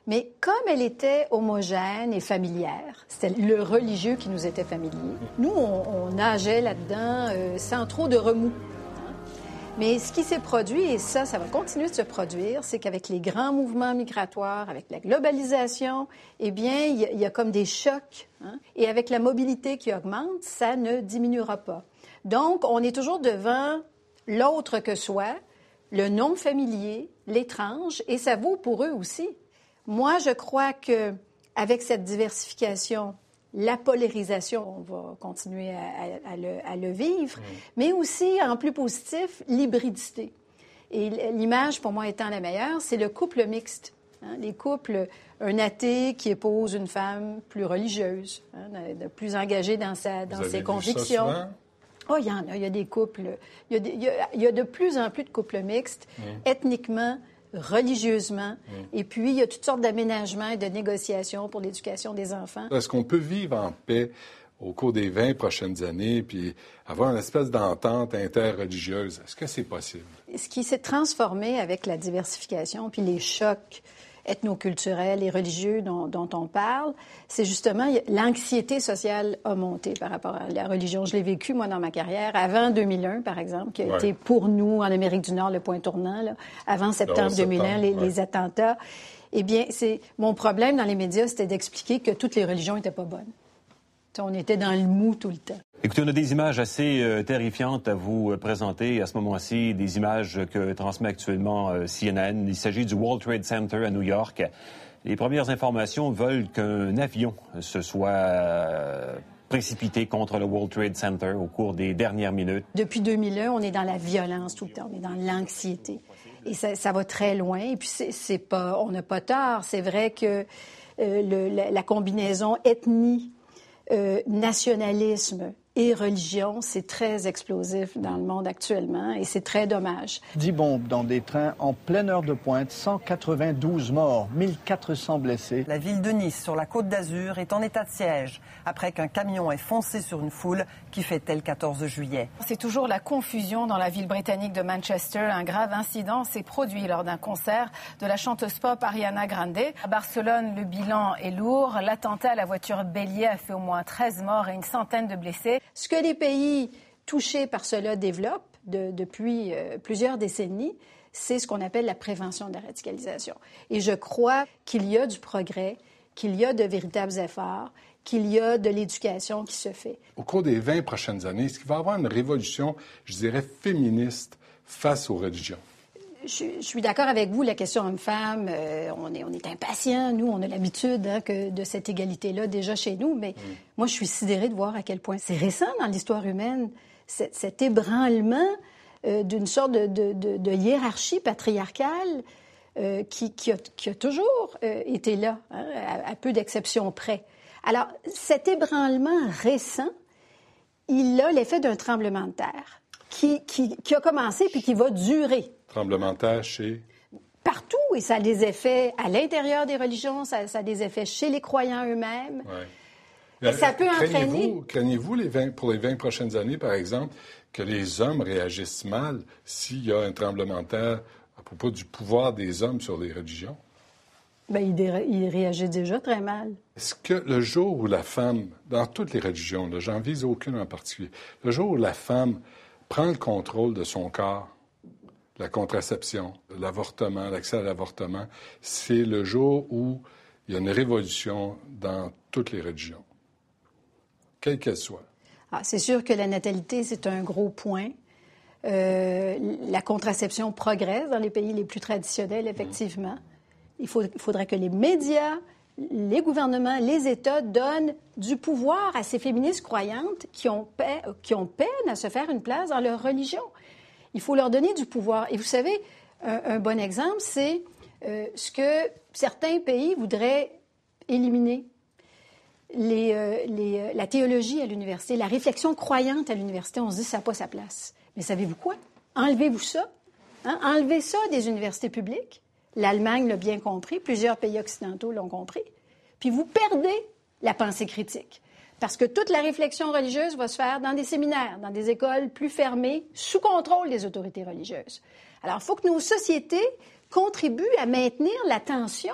mais comme elle était homogène et familière, c'était le religieux qui nous était familier. Nous, on, on nageait là-dedans euh, sans trop de remous. Mais ce qui s'est produit, et ça, ça va continuer de se produire, c'est qu'avec les grands mouvements migratoires, avec la globalisation, eh bien, il y, a- il y a comme des chocs. hein. Et avec la mobilité qui augmente, ça ne diminuera pas. Donc, on est toujours devant l'autre que soi, le non familier, l'étrange, et ça vaut pour eux aussi. Moi, je crois que avec cette diversification, la polarisation, on va continuer à, à- à le, à le vivre, mais aussi, en plus positif, l'hybridité. Et l'image, pour moi, étant la meilleure, c'est le couple mixte. hein. Les couples, un athée qui épouse une femme plus religieuse, hein, de- plus engagée dans, sa, dans Vous ses convictions. Oh, il y en a. Il y a des couples. Il y a, des- il y a- il y a de plus en plus de couples mixtes, ethniquement, religieusement. Et puis, il y a toutes sortes d'aménagements et de négociations pour l'éducation des enfants. Est-ce qu'on peut vivre en paix au cours des 20 prochaines années puis avoir une espèce d'entente interreligieuse? Est-ce que c'est possible? Ce qui s'est transformé avec la diversification, puis les chocs ethnoculturels et religieux dont, dont on parle, c'est justement l'anxiété sociale a monté par rapport à la religion. Je l'ai vécu, moi, dans ma carrière, avant 2001, par exemple, qui a Ouais. été pour nous, en Amérique du Nord, le point tournant, là, avant septembre 2001, septembre, les, ouais. les attentats. Eh bien, c'est mon problème dans les médias, c'était d'expliquer que toutes les religions n'étaient pas bonnes. On était dans le mou tout le temps. Écoutez, on a des images assez euh, terrifiantes à vous euh, présenter à ce moment-ci, des images que transmet actuellement euh, CNN. Il s'agit du World Trade Center à New York. Les premières informations veulent qu'un avion se soit précipité contre le World Trade Center au cours des dernières minutes. Depuis 2001, on est dans la violence tout le temps, on est dans l'anxiété. Et ça, ça va très loin. Et puis, c'est, c'est pas, on n'a pas tort. C'est vrai que le- la, la combinaison ethnie, nationalisme et religion, c'est très explosif dans le monde actuellement et c'est très dommage. 10 bombes dans des trains en pleine heure de pointe, 192 morts, 1400 blessés. La ville de Nice, sur la côte d'Azur, est en état de siège après qu'un camion ait foncé sur une foule qui fêtait le 14 juillet. C'est toujours la confusion dans la ville britannique de Manchester. Un grave incident s'est produit lors d'un concert de la chanteuse pop Ariana Grande. À Barcelone, le bilan est lourd. L'attentat à la voiture bélier a fait au moins 13 morts et une centaine de blessés. Ce que les pays touchés par cela développent de- depuis euh, plusieurs décennies, c'est ce qu'on appelle la prévention de la radicalisation. Et je crois qu'il y a du progrès, qu'il y a de véritables efforts, qu'il y a de l'éducation qui se fait. Au cours des 20 prochaines années, est-ce qu'il va y avoir une révolution, je dirais, féministe face aux religions? Je, je suis d'accord avec vous, la question homme-femme, euh, on, est, on est impatient, nous, on a l'habitude hein, que de cette égalité-là déjà chez nous, mais moi, je suis sidérée de voir à quel point c'est récent dans l'histoire humaine, cet, ébranlement euh, d'une sorte de, de- de- de hiérarchie patriarcale euh, qui, qui a, qui a toujours été là, hein, à, à peu d'exceptions près. Alors, cet ébranlement récent, il a l'effet d'un tremblement de terre qui, qui- qui a commencé puis qui va durer Tremblement de terre chez... partout et ça a des effets à l'intérieur des religions, ça, ça a des effets chez les croyants eux-mêmes. Ouais. Et ça peut Craignez-vous- entraîner- Craignez-vous les 20 pour les 20 prochaines années, par exemple, que les hommes réagissent mal s'il y a un tremblement de terre à propos du pouvoir des hommes sur les religions? Ben, il, dé- il réagit déjà très mal. Est-ce que le jour où la femme, dans toutes les religions, j'en vise aucune en particulier, le jour où la femme prend le contrôle de son corps, la contraception, l'avortement, l'accès à l'avortement, c'est le jour où il y a une révolution dans toutes les religions, quelle qu'elle soit. Ah, c'est sûr que la natalité, c'est un gros point. Euh, la contraception progresse dans les pays les plus traditionnels, effectivement. Il, faut- il faudrait que les médias, les gouvernements, les États donnent du pouvoir à ces féministes croyantes qui ont, pe- qui ont peine à se faire une place dans leur religion. Il faut leur donner du pouvoir. Et vous savez, un, bon exemple, c'est euh, ce que certains pays voudraient éliminer euh, euh, la théologie à l'université, la réflexion croyante à l'université, on se dit ça n'a pas sa place. Mais savez-vous quoi? Enlevez-vous ça. Hein? Enlevez ça des universités publiques. L'Allemagne l'a bien compris, plusieurs pays occidentaux l'ont compris. Puis vous perdez la pensée critique. Parce que toute la réflexion religieuse va se faire dans des séminaires, dans des écoles plus fermées, sous contrôle des autorités religieuses. Alors, il faut que nos sociétés contribuent à maintenir la tension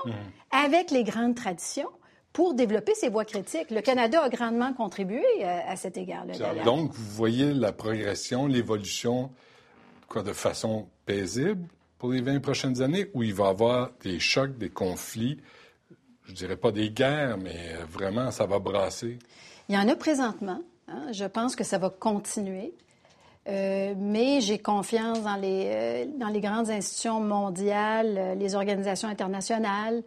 avec les grandes traditions pour développer ces voies critiques. Le Canada a grandement contribué euh, à cet égard-là. d'ailleurs. Donc, vous voyez la progression, l'évolution, quoi, de façon paisible pour les 20 prochaines années, où il va y avoir des chocs, des conflits, je dirais pas des guerres, mais euh, vraiment, ça va brasser. Il y en a présentement. hein. Je pense que ça va continuer. Euh, mais j'ai confiance dans les, euh, dans les grandes institutions mondiales, euh, les organisations internationales,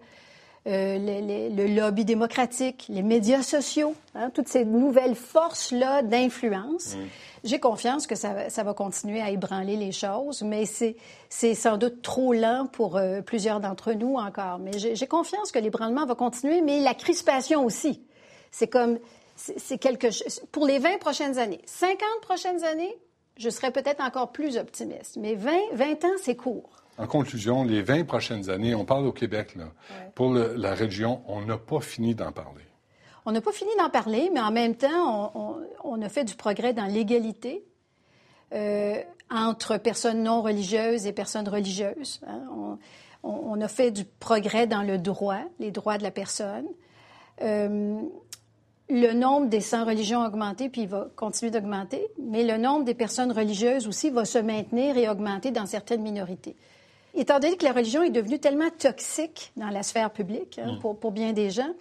les- les- le lobby démocratique, les médias sociaux, hein, toutes ces nouvelles forces-là d'influence. J'ai confiance que ça, va- ça va continuer à ébranler les choses, mais c'est sans doute trop lent pour plusieurs d'entre nous encore. Mais j'ai confiance que l'ébranlement va continuer, mais la crispation aussi. C'est comme, c'est quelque chose, pour les 20 prochaines années. 50 prochaines années, je serais peut-être encore plus optimiste, mais 20, 20 ans, c'est court. En conclusion, les 20 prochaines années, on parle au Québec, là, pour le- la région, on n'a pas fini d'en parler. On n'a pas fini d'en parler, mais en même temps, on, on- on a fait du progrès dans l'égalité euh, entre personnes non religieuses et personnes religieuses. hein. On a fait du progrès dans le droit, les droits de la personne. Euh, le nombre des sans religions a augmenté, puis il va continuer d'augmenter, mais le nombre des personnes religieuses aussi va se maintenir et augmenter dans certaines minorités. Étant donné que la religion est devenue tellement toxique dans la sphère publique hein, pour, pour bien des gens,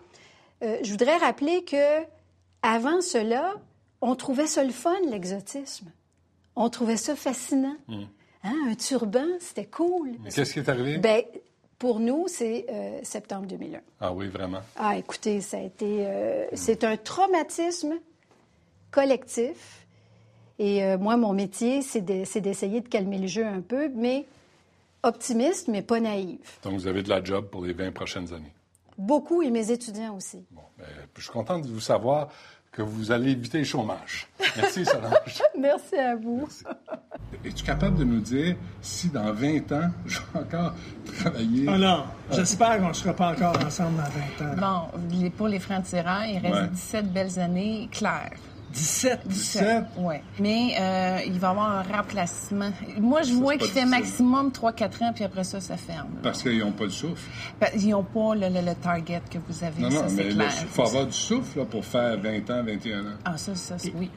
euh, je voudrais rappeler que avant cela, on trouvait ça le fun, l'exotisme. On trouvait ça fascinant. Hein, un turban, c'était cool. Mais qu'est-ce qui est arrivé? Ben, pour nous, c'est euh, septembre 2001. Ah oui, vraiment? Ah, écoutez, ça a été. euh, C'est un traumatisme collectif. Et euh, moi, mon métier, c'est de- c'est d'essayer de calmer le jeu un peu, mais optimiste, mais pas naïf. Donc, vous avez de la job pour les 20 prochaines années? Beaucoup, et mes étudiants aussi. Ben, je suis content de vous savoir que vous allez éviter le chômage. Merci, Solange. (laughs) Merci à vous. Es-tu capable de nous dire si dans 20 ans, (laughs) je vais encore travailler? Ah non, j'espère qu'on ne sera pas encore ensemble dans 20 ans. Bon, les- pour les francs-tireurs, il reste Ouais. 17 belles années claires. 17? 17? Oui. Mais euh, il va y avoir un remplacement. Moi, je Ça, vois qu'il fait maximum 3-4 ans, puis après ça, ça ferme. là. Parce qu'ils n'ont pas de souffle. Ben, Ils n'ont pas le, le- le target que vous avez, Non, ça, non, c'est mais clair. il faut avoir du souffle là, pour faire 20 ans, 21 ans. Ah, ça, ça, oui.